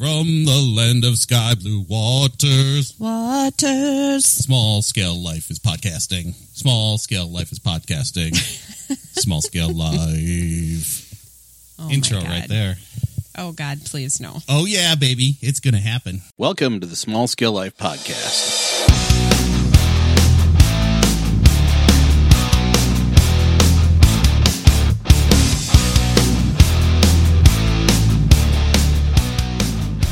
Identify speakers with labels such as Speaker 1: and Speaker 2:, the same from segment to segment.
Speaker 1: From the land of sky blue waters.
Speaker 2: Waters.
Speaker 1: Small scale life is podcasting. Small scale life is podcasting. Small scale life.
Speaker 2: Oh
Speaker 1: Intro right there.
Speaker 2: Oh God, please no.
Speaker 1: Oh, yeah, baby. It's going to happen.
Speaker 3: Welcome to the Small Scale Life Podcast.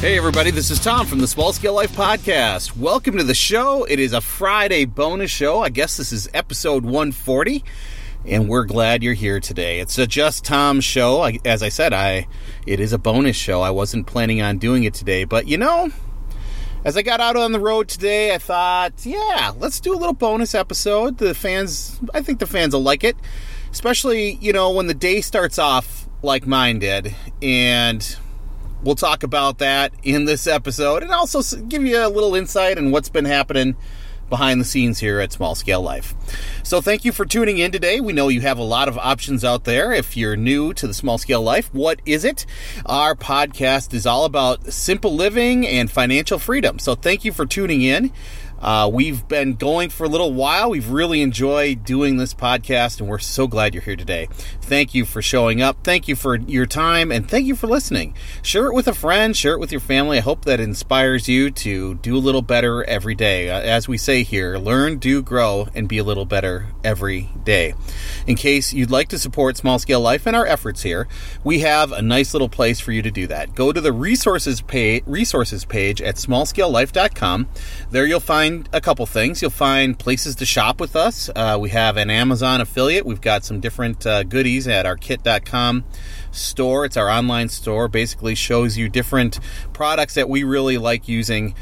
Speaker 3: Hey, everybody, this is Tom from the Small Scale Life Podcast. Welcome to the show. It is a Friday bonus show. I guess this is episode 140, and we're glad you're here today. It's a Just Tom show. I, as I said, I it is a bonus show. I wasn't planning on doing it today, but you know, as I got out on the road today, I thought, yeah, let's do a little bonus episode. The fans, I think the fans will like it, especially, you know, when the day starts off like mine did. And we'll talk about that in this episode and also give you a little insight on what's been happening behind the scenes here at Small Scale Life. So thank you for tuning in today. We know you have a lot of options out there. If you're new to the Small Scale Life, what is it? Our podcast is all about simple living and financial freedom. So thank you for tuning in. Uh, we've been going for a little while. We've really enjoyed doing this podcast, and we're so glad you're here today. Thank you for showing up. Thank you for your time, and thank you for listening. Share it with a friend, share it with your family. I hope that inspires you to do a little better every day. Uh, as we say here, learn, do, grow, and be a little better every day. In case you'd like to support Small Scale Life and our efforts here, we have a nice little place for you to do that. Go to the resources page, resources page at smallscalelife.com. There you'll find a couple things. You'll find places to shop with us. Uh, we have an Amazon affiliate. We've got some different uh, goodies at our kit.com store. It's our online store. Basically shows you different products that we really like using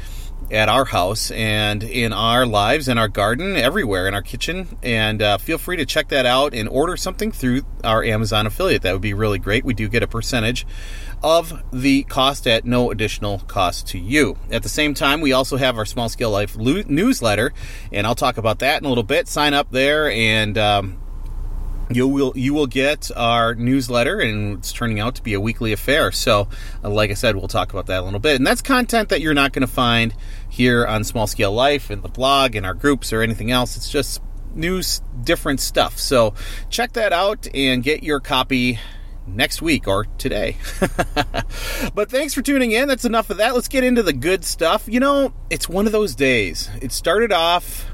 Speaker 3: at our house and in our lives, in our garden, everywhere, in our kitchen. And uh, feel free to check that out and order something through our Amazon affiliate. That would be really great. We do get a percentage of the cost at no additional cost to you. At the same time, we also have our Small Scale Life lo- newsletter, and I'll talk about that in a little bit. Sign up there and. Um, you will you will get our newsletter and it's turning out to be a weekly affair so uh, like i said we'll talk about that a little bit and that's content that you're not going to find here on small scale life in the blog in our groups or anything else it's just news different stuff so check that out and get your copy next week or today. but thanks for tuning in. That's enough of that. Let's get into the good stuff. You know, it's one of those days. It started off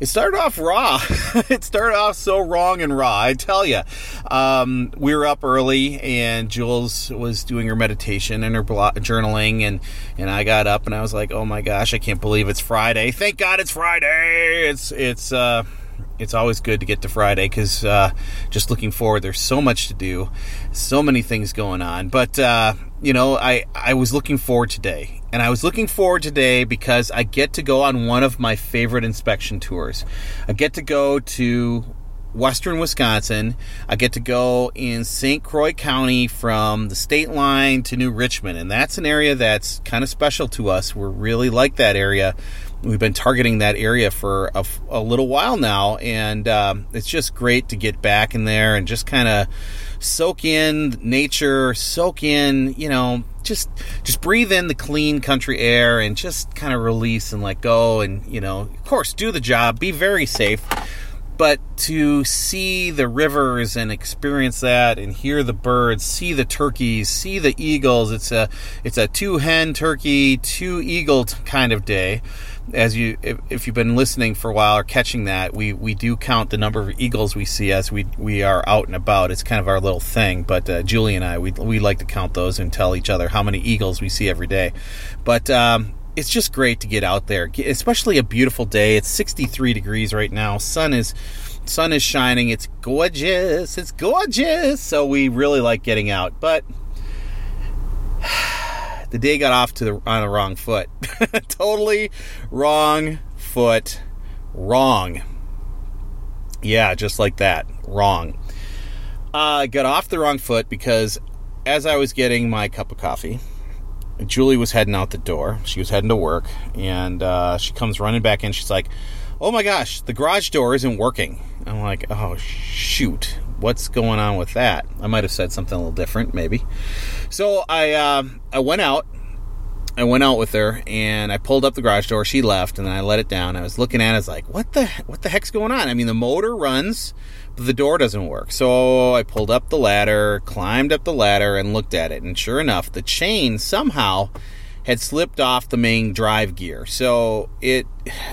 Speaker 3: it started off raw. it started off so wrong and raw. I tell you, um, we were up early, and Jules was doing her meditation and her blo- journaling, and and I got up and I was like, oh my gosh, I can't believe it's Friday. Thank God it's Friday. It's it's. Uh, it's always good to get to Friday because uh, just looking forward, there's so much to do, so many things going on. But uh, you know, I I was looking forward today, and I was looking forward today because I get to go on one of my favorite inspection tours. I get to go to western Wisconsin. I get to go in St. Croix County from the state line to New Richmond, and that's an area that's kind of special to us. We're really like that area. We've been targeting that area for a, a little while now, and um, it's just great to get back in there and just kind of soak in nature, soak in, you know, just just breathe in the clean country air and just kind of release and let go and you know of course do the job be very safe. But to see the rivers and experience that and hear the birds see the turkeys see the eagles it's a it's a two hen turkey two eagle kind of day as you if, if you've been listening for a while or catching that we we do count the number of eagles we see as we we are out and about it's kind of our little thing but uh, julie and i we, we like to count those and tell each other how many eagles we see every day but um it's just great to get out there, especially a beautiful day. It's 63 degrees right now. Sun is sun is shining. It's gorgeous. It's gorgeous. So we really like getting out. But the day got off to the on the wrong foot. totally wrong foot. Wrong. Yeah, just like that. Wrong. Uh, got off the wrong foot because as I was getting my cup of coffee, Julie was heading out the door. She was heading to work, and uh, she comes running back in. She's like, "Oh my gosh, the garage door isn't working." I'm like, "Oh shoot, what's going on with that?" I might have said something a little different, maybe. So I uh, I went out. I went out with her and I pulled up the garage door. She left and then I let it down. I was looking at it. I was like, what the what the heck's going on? I mean, the motor runs, but the door doesn't work. So I pulled up the ladder, climbed up the ladder, and looked at it. And sure enough, the chain somehow had slipped off the main drive gear. So it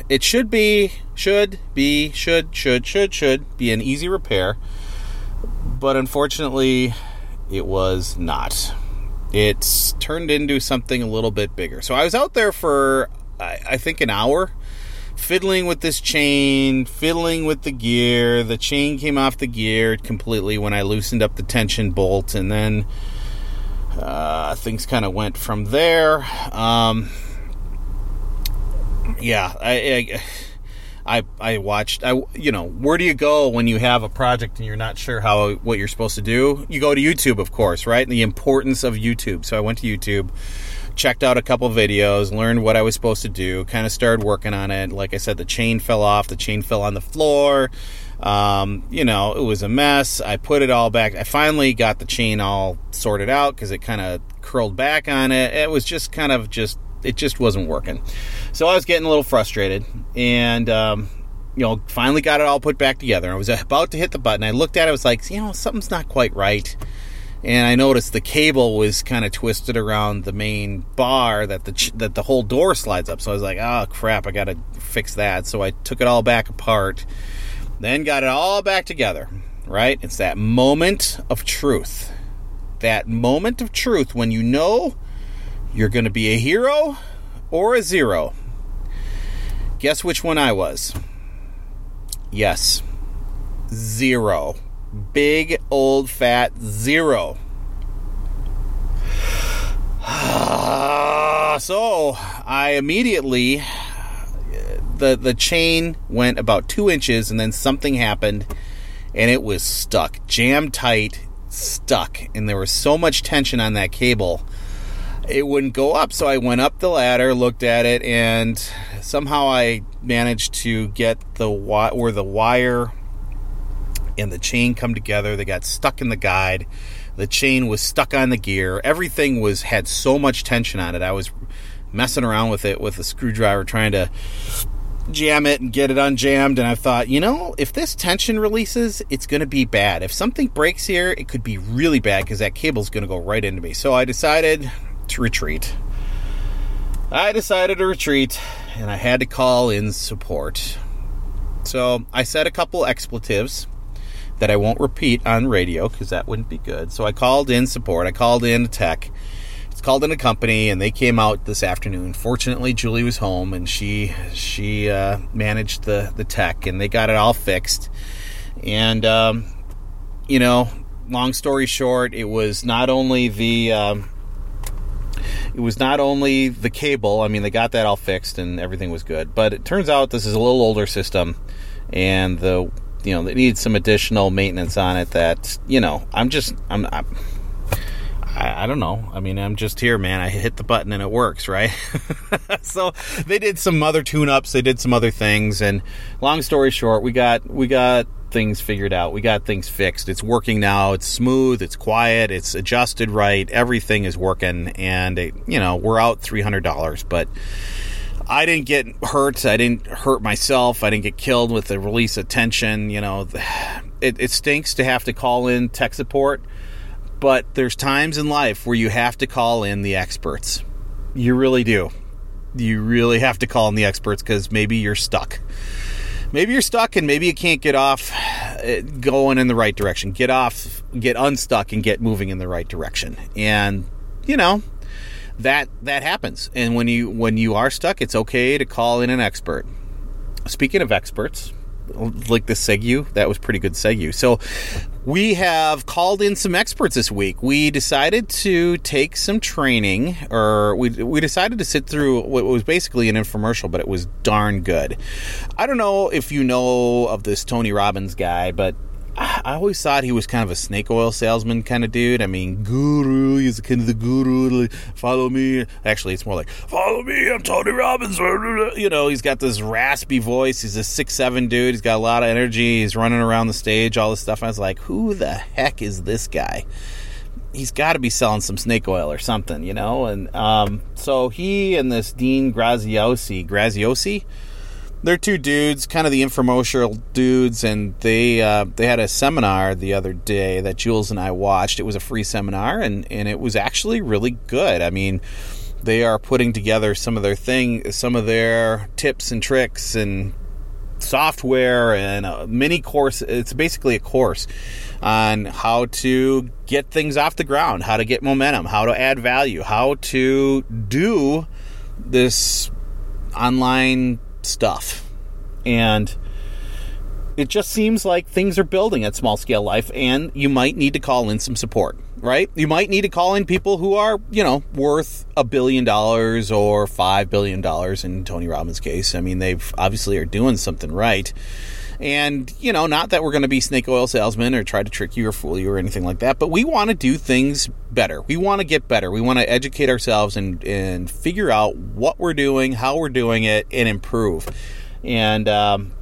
Speaker 3: it should be should be should should should should be an easy repair. But unfortunately, it was not. It's turned into something a little bit bigger. So I was out there for I, I think an hour fiddling with this chain, fiddling with the gear. The chain came off the gear completely when I loosened up the tension bolt, and then uh, things kind of went from there. Um, yeah, I, I, I, I watched. I, you know, where do you go when you have a project and you're not sure how what you're supposed to do? You go to YouTube, of course, right? The importance of YouTube. So I went to YouTube checked out a couple videos, learned what I was supposed to do, kind of started working on it. Like I said, the chain fell off, the chain fell on the floor. Um, you know, it was a mess. I put it all back. I finally got the chain all sorted out because it kind of curled back on it. It was just kind of just, it just wasn't working. So I was getting a little frustrated and, um, you know, finally got it all put back together. I was about to hit the button. I looked at it, I was like, you know, something's not quite right and I noticed the cable was kind of twisted around the main bar that the that the whole door slides up. So I was like, "Oh crap, I got to fix that." So I took it all back apart, then got it all back together. Right? It's that moment of truth. That moment of truth when you know you're going to be a hero or a zero. Guess which one I was? Yes. Zero big old fat zero. so I immediately the the chain went about two inches and then something happened and it was stuck jammed tight stuck and there was so much tension on that cable it wouldn't go up so i went up the ladder looked at it and somehow i managed to get the where the wire and the chain come together. They got stuck in the guide. The chain was stuck on the gear. Everything was had so much tension on it. I was messing around with it with a screwdriver trying to jam it and get it unjammed and I thought, you know, if this tension releases, it's going to be bad. If something breaks here, it could be really bad cuz that cable's going to go right into me. So I decided to retreat. I decided to retreat and I had to call in support. So I said a couple expletives that I won't repeat on radio because that wouldn't be good. So I called in support. I called in tech. It's called in a company, and they came out this afternoon. Fortunately, Julie was home, and she she uh, managed the the tech, and they got it all fixed. And um, you know, long story short, it was not only the um, it was not only the cable. I mean, they got that all fixed and everything was good. But it turns out this is a little older system, and the you know, it needs some additional maintenance on it. That you know, I'm just I'm. I'm I, I don't know. I mean, I'm just here, man. I hit the button and it works, right? so they did some other tune-ups. They did some other things, and long story short, we got we got things figured out. We got things fixed. It's working now. It's smooth. It's quiet. It's adjusted right. Everything is working, and it, you know we're out three hundred dollars, but I didn't get hurt. I didn't hurt myself. I didn't get killed with the release of tension. You know, it, it stinks to have to call in tech support, but there's times in life where you have to call in the experts. You really do. You really have to call in the experts because maybe you're stuck. Maybe you're stuck and maybe you can't get off uh, going in the right direction. Get off, get unstuck, and get moving in the right direction. And, you know, that that happens. And when you when you are stuck, it's okay to call in an expert. Speaking of experts, like the Segu, that was pretty good Segu. So we have called in some experts this week. We decided to take some training, or we we decided to sit through what was basically an infomercial, but it was darn good. I don't know if you know of this Tony Robbins guy, but I always thought he was kind of a snake oil salesman kind of dude. I mean, guru, he's kind of the guru. Follow me. Actually, it's more like, follow me, I'm Tony Robbins. You know, he's got this raspy voice. He's a six seven dude. He's got a lot of energy. He's running around the stage, all this stuff. I was like, who the heck is this guy? he's got to be selling some snake oil or something, you know. And um, so he and this Dean Graziosi, Graziosi, they're two dudes, kind of the infomercial dudes, and they uh, they had a seminar the other day that Jules and I watched. It was a free seminar, and and it was actually really good. I mean, they are putting together some of their thing, some of their tips and tricks and software and a mini course. It's basically a course on how to get things off the ground, how to get momentum, how to add value, how to do this online stuff. And it just seems like things are building at Small Scale Life, and you might need to call in some support, right? You might need to call in people who are, you know, worth a billion dollars or five billion dollars in Tony Robbins' case. I mean, they've obviously are doing something right. And, you know, not that we're going to be snake oil salesmen or try to trick you or fool you or anything like that, but we want to do things better. We want to get better. We want to educate ourselves and, and figure out what we're doing, how we're doing it, and improve. And, um,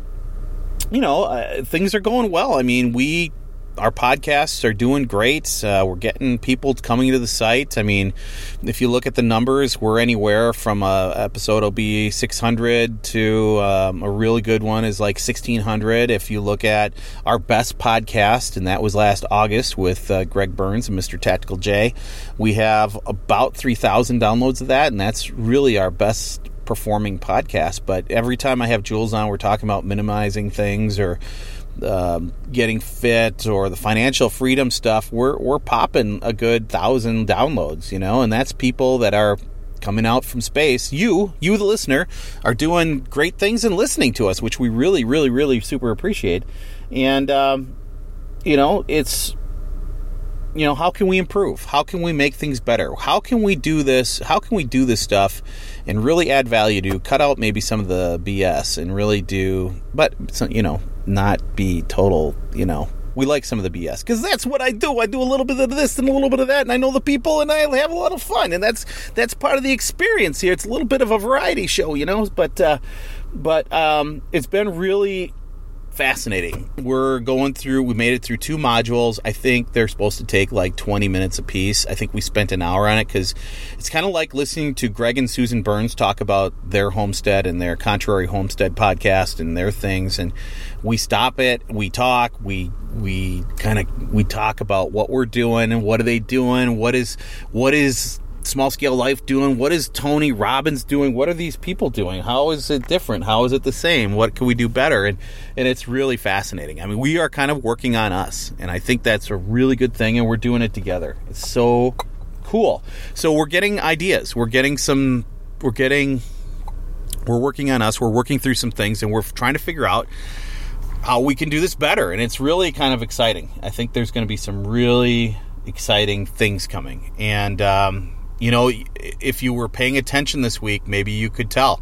Speaker 3: you know, uh, things are going well. I mean, we our podcasts are doing great. Uh, we're getting people coming to the site. I mean, if you look at the numbers, we're anywhere from a episode will be 600 to um, a really good one is like 1600. If you look at our best podcast, and that was last August with uh, Greg Burns and Mr. Tactical J, we have about 3,000 downloads of that, and that's really our best performing podcast. But every time I have Jules on, we're talking about minimizing things or um, getting fit or the financial freedom stuff, we're we're popping a good thousand downloads, you know, and that's people that are coming out from space. You, you the listener, are doing great things and listening to us, which we really, really, really super appreciate. And um, you know, it's you know, how can we improve? How can we make things better? How can we do this? How can we do this stuff and really add value to cut out maybe some of the BS and really do, but you know, not be total, you know, we like some of the BS because that's what I do. I do a little bit of this and a little bit of that, and I know the people, and I have a lot of fun, and that's that's part of the experience here. It's a little bit of a variety show, you know, but uh, but um, it's been really fascinating. We're going through, we made it through two modules. I think they're supposed to take like 20 minutes a piece. I think we spent an hour on it because it's kind of like listening to Greg and Susan Burns talk about their homestead and their Contrary Homestead podcast and their things. And we stop it, we talk, we, we kind of, we talk about what we're doing and what are they doing? What is, what is, small scale life doing? What is Tony Robbins doing? What are these people doing? How is it different? How is it the same? What can we do better? And and it's really fascinating. I mean, we are kind of working on us, and I think that's a really good thing, and we're doing it together. It's so cool. So we're getting ideas. We're getting some. We're getting. We're working on us. We're working through some things, and we're trying to figure out how we can do this better. And it's really kind of exciting. I think there's going to be some really exciting things coming, and. Um, you know, if you were paying attention this week, maybe you could tell.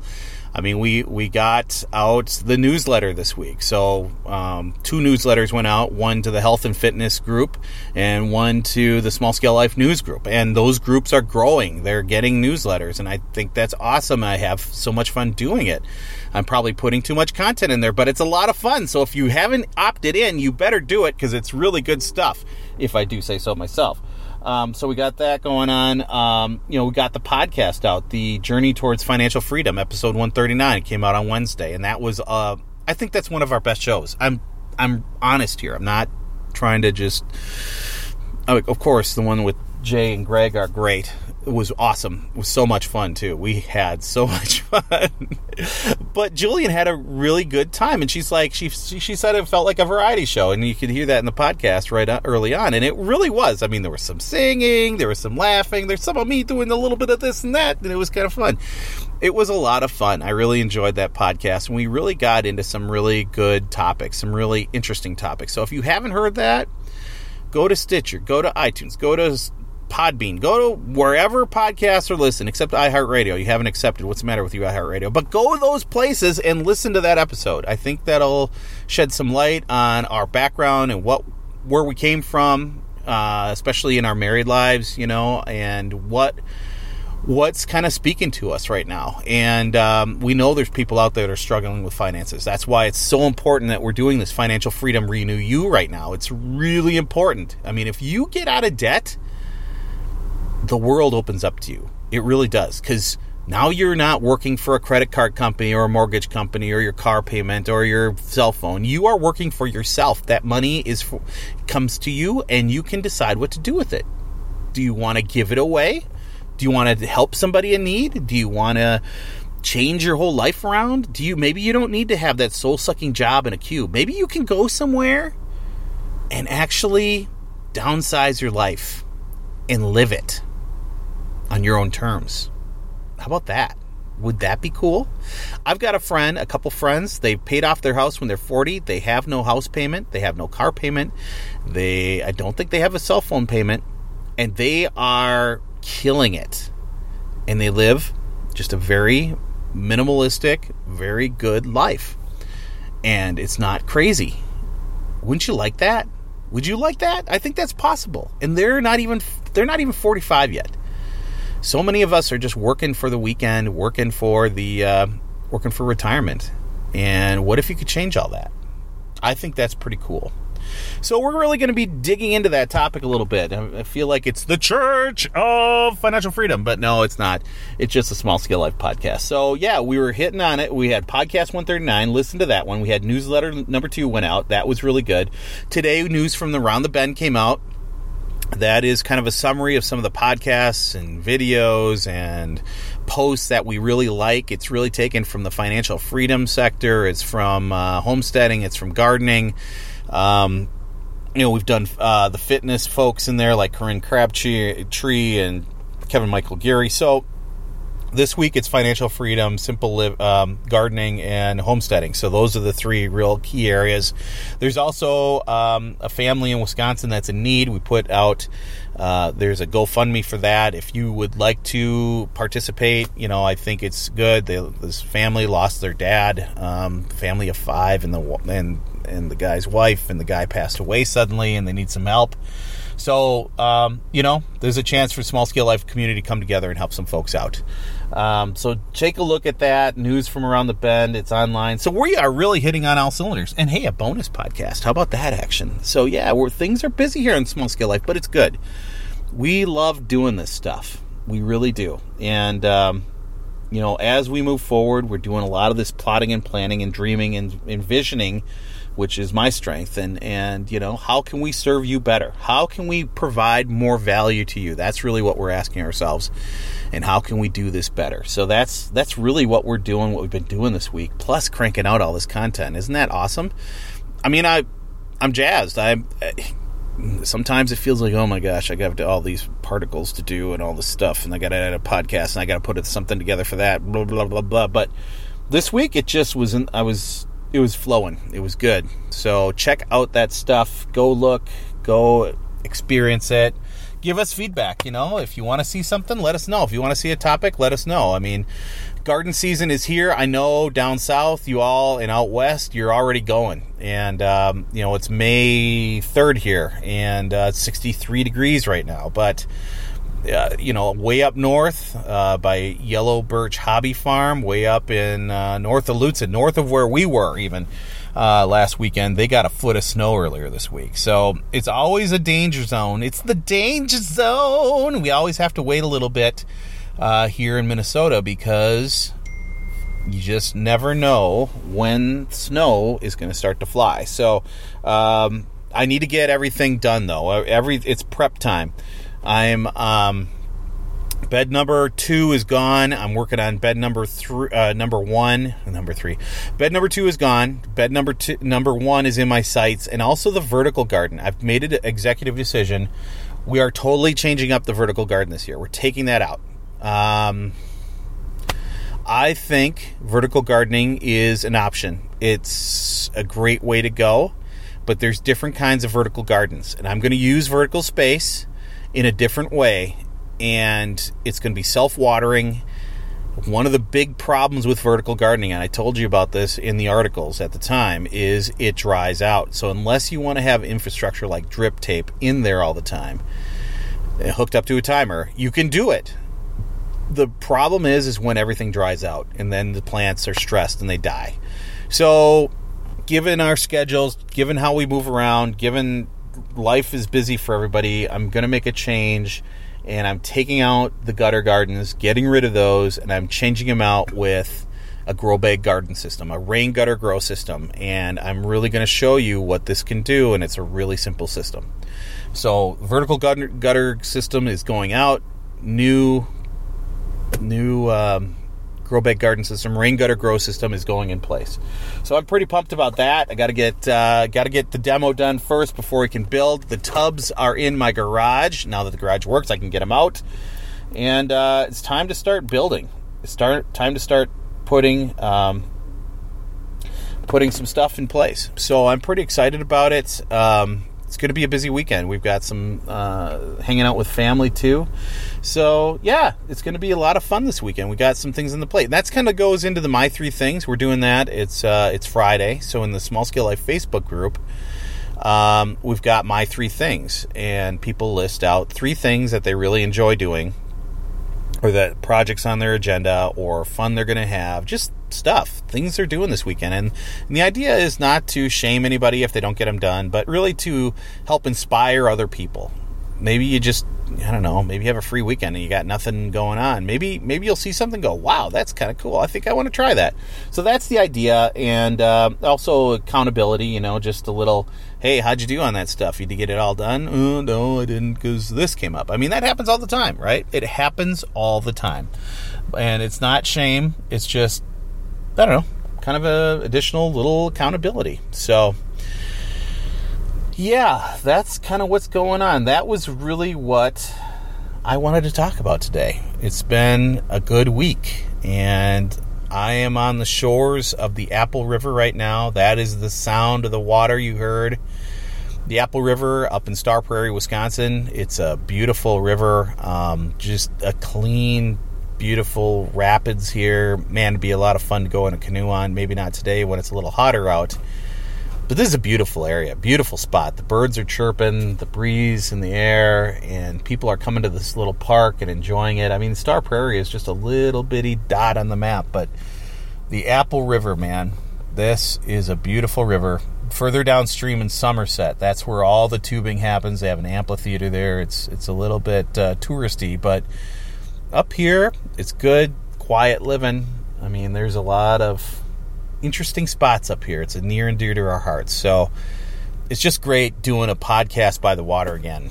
Speaker 3: I mean, we we got out the newsletter this week. So um, two newsletters went out: one to the health and fitness group, and one to the small scale life news group. And those groups are growing; they're getting newsletters, and I think that's awesome. I have so much fun doing it. I'm probably putting too much content in there, but it's a lot of fun. So if you haven't opted in, you better do it because it's really good stuff. If I do say so myself. Um, so we got that going on. Um, you know, we got the podcast out, the Journey Towards Financial Freedom, episode 139, came out on Wednesday, and that was, uh, I think that's one of our best shows. I'm, I'm honest here. I'm not trying to just. Of course, the one with Jay and Greg are great was awesome. It was so much fun too. We had so much fun. but Julian had a really good time, and she's like, she she said it felt like a variety show, and you could hear that in the podcast right uh, early on, and it really was. I mean, there was some singing, there was some laughing, there's some of me doing a little bit of this and that, and it was kind of fun. It was a lot of fun. I really enjoyed that podcast, and we really got into some really good topics, some really interesting topics. So if you haven't heard that, go to Stitcher, go to iTunes, go to Podbean. Go to wherever podcasts are listened, except iHeartRadio. You haven't accepted. What's the matter with you, iHeartRadio? But go to those places and listen to that episode. I think that'll shed some light on our background and what where we came from, uh, especially in our married lives, you know, and what what's kind of speaking to us right now. And um, we know there's people out there that are struggling with finances. That's why it's so important that we're doing this financial freedom renew you right now. It's really important. I mean, if you get out of debt the world opens up to you. It really does. Because now you're not working for a credit card company or a mortgage company or your car payment or your cell phone. You are working for yourself. That money is for, comes to you and you can decide what to do with it. Do you want to give it away? Do you want to help somebody in need? Do you want to change your whole life around? Do you maybe you don't need to have that soul-sucking job in a cube. Maybe you can go somewhere and actually downsize your life and live it on your own terms. How about that? Would that be cool? I've got a friend, a couple friends. They paid off their house when they're 40. They have no house payment. They have no car payment. They, I don't think they have a cell phone payment, and they are killing it. And they live just a very minimalistic, very good life. And it's not crazy. Wouldn't you like that? Would you like that? I think that's possible. And they're not even they're not even 45 yet. So many of us are just working for the weekend, working for the uh, working for retirement. And what if you could change all that? I think that's pretty cool. So we're really going to be digging into that topic a little bit. I feel like it's the church of financial freedom, but no, it's not. It's just a small scale life podcast. So yeah, we were hitting on it. We had podcast 139. Listen to that one. We had newsletter number two went out. That was really good. Today, news from the Round the Bend came out that is kind of a summary of some of the podcasts and videos and posts that we really like. It's really taken from the financial freedom sector, it's from uh, homesteading, it's from gardening. Um, you know, we've done uh, the fitness folks in there like Corinne Crabtree and Kevin Michael Geary. So this week it's financial freedom, simple um, gardening, and homesteading. So those are the three real key areas. There's also um, a family in Wisconsin that's in need. We put out uh, there's a GoFundMe for that. If you would like to participate, you know I think it's good. They, this family lost their dad, um, family of five, and the and and the guy's wife, and the guy passed away suddenly, and they need some help. So, um, you know, there's a chance for small scale life community to come together and help some folks out. Um, so take a look at that. News from around the bend. It's online. So we are really hitting on all cylinders. And hey, a bonus podcast. How about that action? So yeah, we things are busy here in small scale life, but it's good. We love doing this stuff. We really do. And, um, you know, as we move forward, we're doing a lot of this plotting and planning and dreaming and envisioning which is my strength and and you know how can we serve you better? How can we provide more value to you? That's really what we're asking ourselves and how can we do this better? So that's that's really what we're doing what we've been doing this week plus cranking out all this content. Isn't that awesome? I mean i i'm jazzed. I sometimes it feels like oh my gosh i got all these particles to do and all this stuff and i gotta add a podcast and i gotta put something together for that blah blah blah blah but this week it just wasn't i was it was flowing. It was good. So check out that stuff. Go look. Go experience it. Give us feedback. You know, if you want to see something, let us know. If you want to see a topic, let us know. I mean, garden season is here. I know down south, you all, and out west, you're already going. And, um, you know, it's May 3rd here, and uh, it's 63 degrees right now. But uh, you know, way up north uh, by Yellow Birch Hobby Farm, way up in uh, north of Lutsen, north of where we were even uh, last weekend. They got a foot of snow earlier this week. So it's always a danger zone. It's the danger zone. We always have to wait a little bit uh, here in Minnesota because you just never know when snow is going to start to fly. So um, I need to get everything done though. Every it's prep time. I'm um, bed number two is gone. I'm working on bed number three, uh, number one, number three. Bed number two is gone. Bed number two, number one is in my sights, and also the vertical garden. I've made an executive decision. We are totally changing up the vertical garden this year. We're taking that out. Um, I think vertical gardening is an option. It's a great way to go, but there's different kinds of vertical gardens, and I'm going to use vertical space in a different way, and it's going to be self watering. One of the big problems with vertical gardening, and I told you about this in the articles at the time, is it dries out. So, unless you want to have infrastructure like drip tape in there all the time, eh, hooked up to a timer, you can do it. The problem is, is when everything dries out, and then the plants are stressed and they die. So, given our schedules, given how we move around, given life is busy for everybody. I'm going to make a change and I'm taking out the gutter gardens, getting rid of those, and I'm changing them out with a grow bag garden system, a rain gutter grow system. And I'm really going to show you what this can do, and it's a really simple system. So, vertical gutter, gutter system is going out, new, new um, grow bag garden system, rain gutter grow system is going in place. So I'm pretty pumped about that. I got to get uh, got to get the demo done first before we can build. The tubs are in my garage now that the garage works. I can get them out, and uh, it's time to start building. It's start time to start putting um, putting some stuff in place. So I'm pretty excited about it. Um, it's going to be a busy weekend. We've got some uh, hanging out with family too. So yeah, it's going to be a lot of fun this weekend. We got some things on the plate. That's kind of goes into the my three things. We're doing that. It's uh, it's Friday, so in the Small Scale Life Facebook group, um, we've got my three things, and people list out three things that they really enjoy doing or that projects on their agenda or fun they're going to have, just stuff, things they're doing this weekend. And, and, the idea is not to shame anybody if they don't get them done, but really to help inspire other people. Maybe you just, I don't know, maybe you have a free weekend and you got nothing going on. Maybe maybe you'll see something go, wow, that's kind of cool. I think I want to try that. So that's the idea, and uh, also accountability. You know, just a little hey, how'd you do on that stuff? Did you get it all done? Oh, no, I didn't because this came up. I mean, that happens all the time, right? It happens all the time. And it's not shame, it's just, I don't know, kind of a additional little accountability. So, yeah, that's kind of what's going on. That was really what I wanted to talk about today. It's been a good week, and I am on the shores of the Apple River right now. That is the sound of the water you heard. The Apple River up in Star Prairie, Wisconsin. It's a beautiful river, um, just a clean, beautiful rapids here. Man, it'd be a lot of fun to go in a canoe on. Maybe not today when it's a little hotter out. But this is a beautiful area, beautiful spot. The birds are chirping, the breeze in the air, and people are coming to this little park and enjoying it. I mean, Star Prairie is just a little bitty dot on the map, but the Apple River, man, this is a beautiful river further downstream in Somerset. That's where all the tubing happens. They have an amphitheater there. It's it's a little bit uh, touristy, but up here it's good, quiet living. I mean, there's a lot of interesting spots up here. It's a near and dear to our hearts. So it's just great doing a podcast by the water again.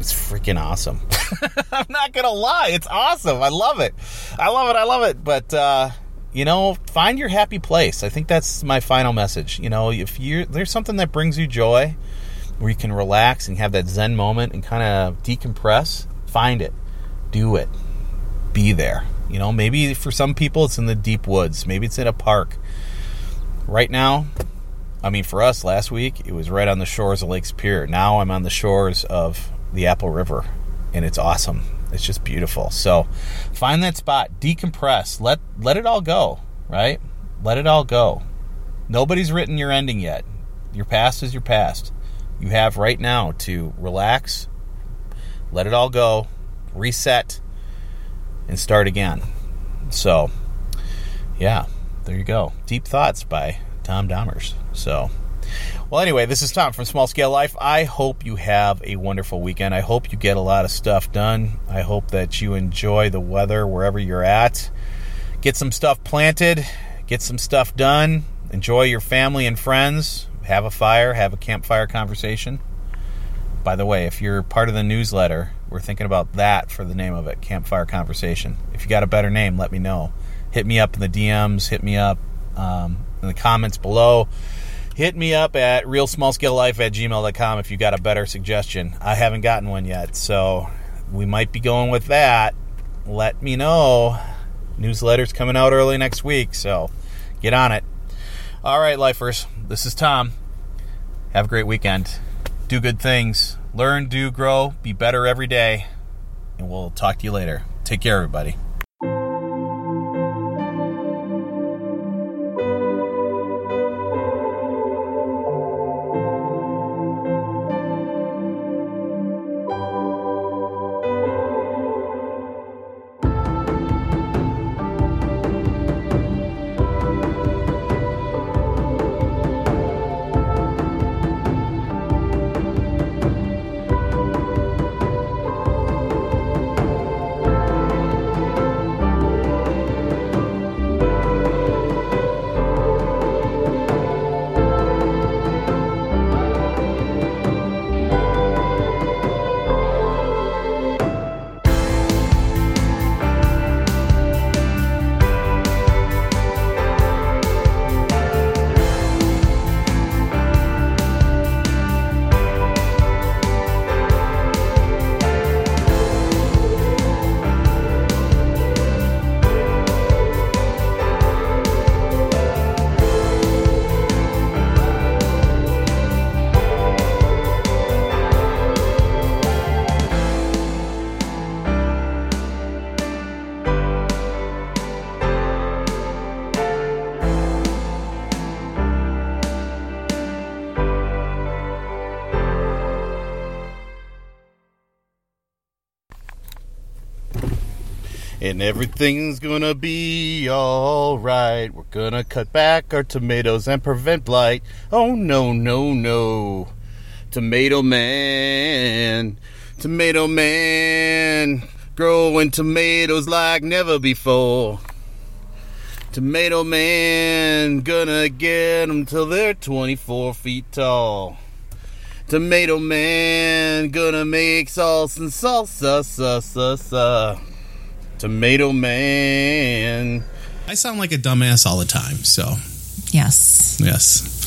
Speaker 3: It's freaking awesome. I'm not gonna lie, it's awesome. I love it. I love it. I love it. But uh, you know, find your happy place. I think that's my final message. You know, if you there's something that brings you joy, where you can relax and have that zen moment and kind of decompress, find it, do it, be there. You know, maybe for some people it's in the deep woods, maybe it's in a park. Right now, I mean, for us last week, it was right on the shores of Lake Superior. Now I'm on the shores of the Apple River, and it's awesome. It's just beautiful. So find that spot, decompress, let let it all go, right? Let it all go. Nobody's written your ending yet. Your past is your past. You have right now to relax, let it all go, reset, and start again. So, yeah, there you go. Deep Thoughts by Tom Dahmers. So, well, anyway, this is Tom from Small Scale Life. I hope you have a wonderful weekend. I hope you get a lot of stuff done. I hope that you enjoy the weather wherever you're at. Get some stuff planted, get some stuff done, enjoy your family and friends, have a fire, have a campfire conversation. By the way, if you're part of the newsletter, we're thinking about that for the name of it Campfire Conversation. If you got a better name, let me know. Hit me up in the DMs, hit me up um, in the comments below hit me up at realsmallscalelife at gmail.com if you got a better suggestion. I haven't gotten one yet, so we might be going with that. Let me know. Newsletter's coming out early next week, so get on it. All right, lifers, this is Tom. Have a great weekend. Do good things. Learn, do, grow, be better every day. And we'll talk to you later. Take care, everybody. And everything's gonna be alright. We're gonna cut back our tomatoes and prevent blight. Oh no, no, no. Tomato Man, Tomato Man, growing tomatoes like never before. Tomato Man, gonna get them till they're 24 feet tall. Tomato Man, gonna make salsa and salsa, sa, sa, sa. Tomato Man.
Speaker 1: I sound like a dumbass all the time, so
Speaker 2: Yes.
Speaker 1: yes.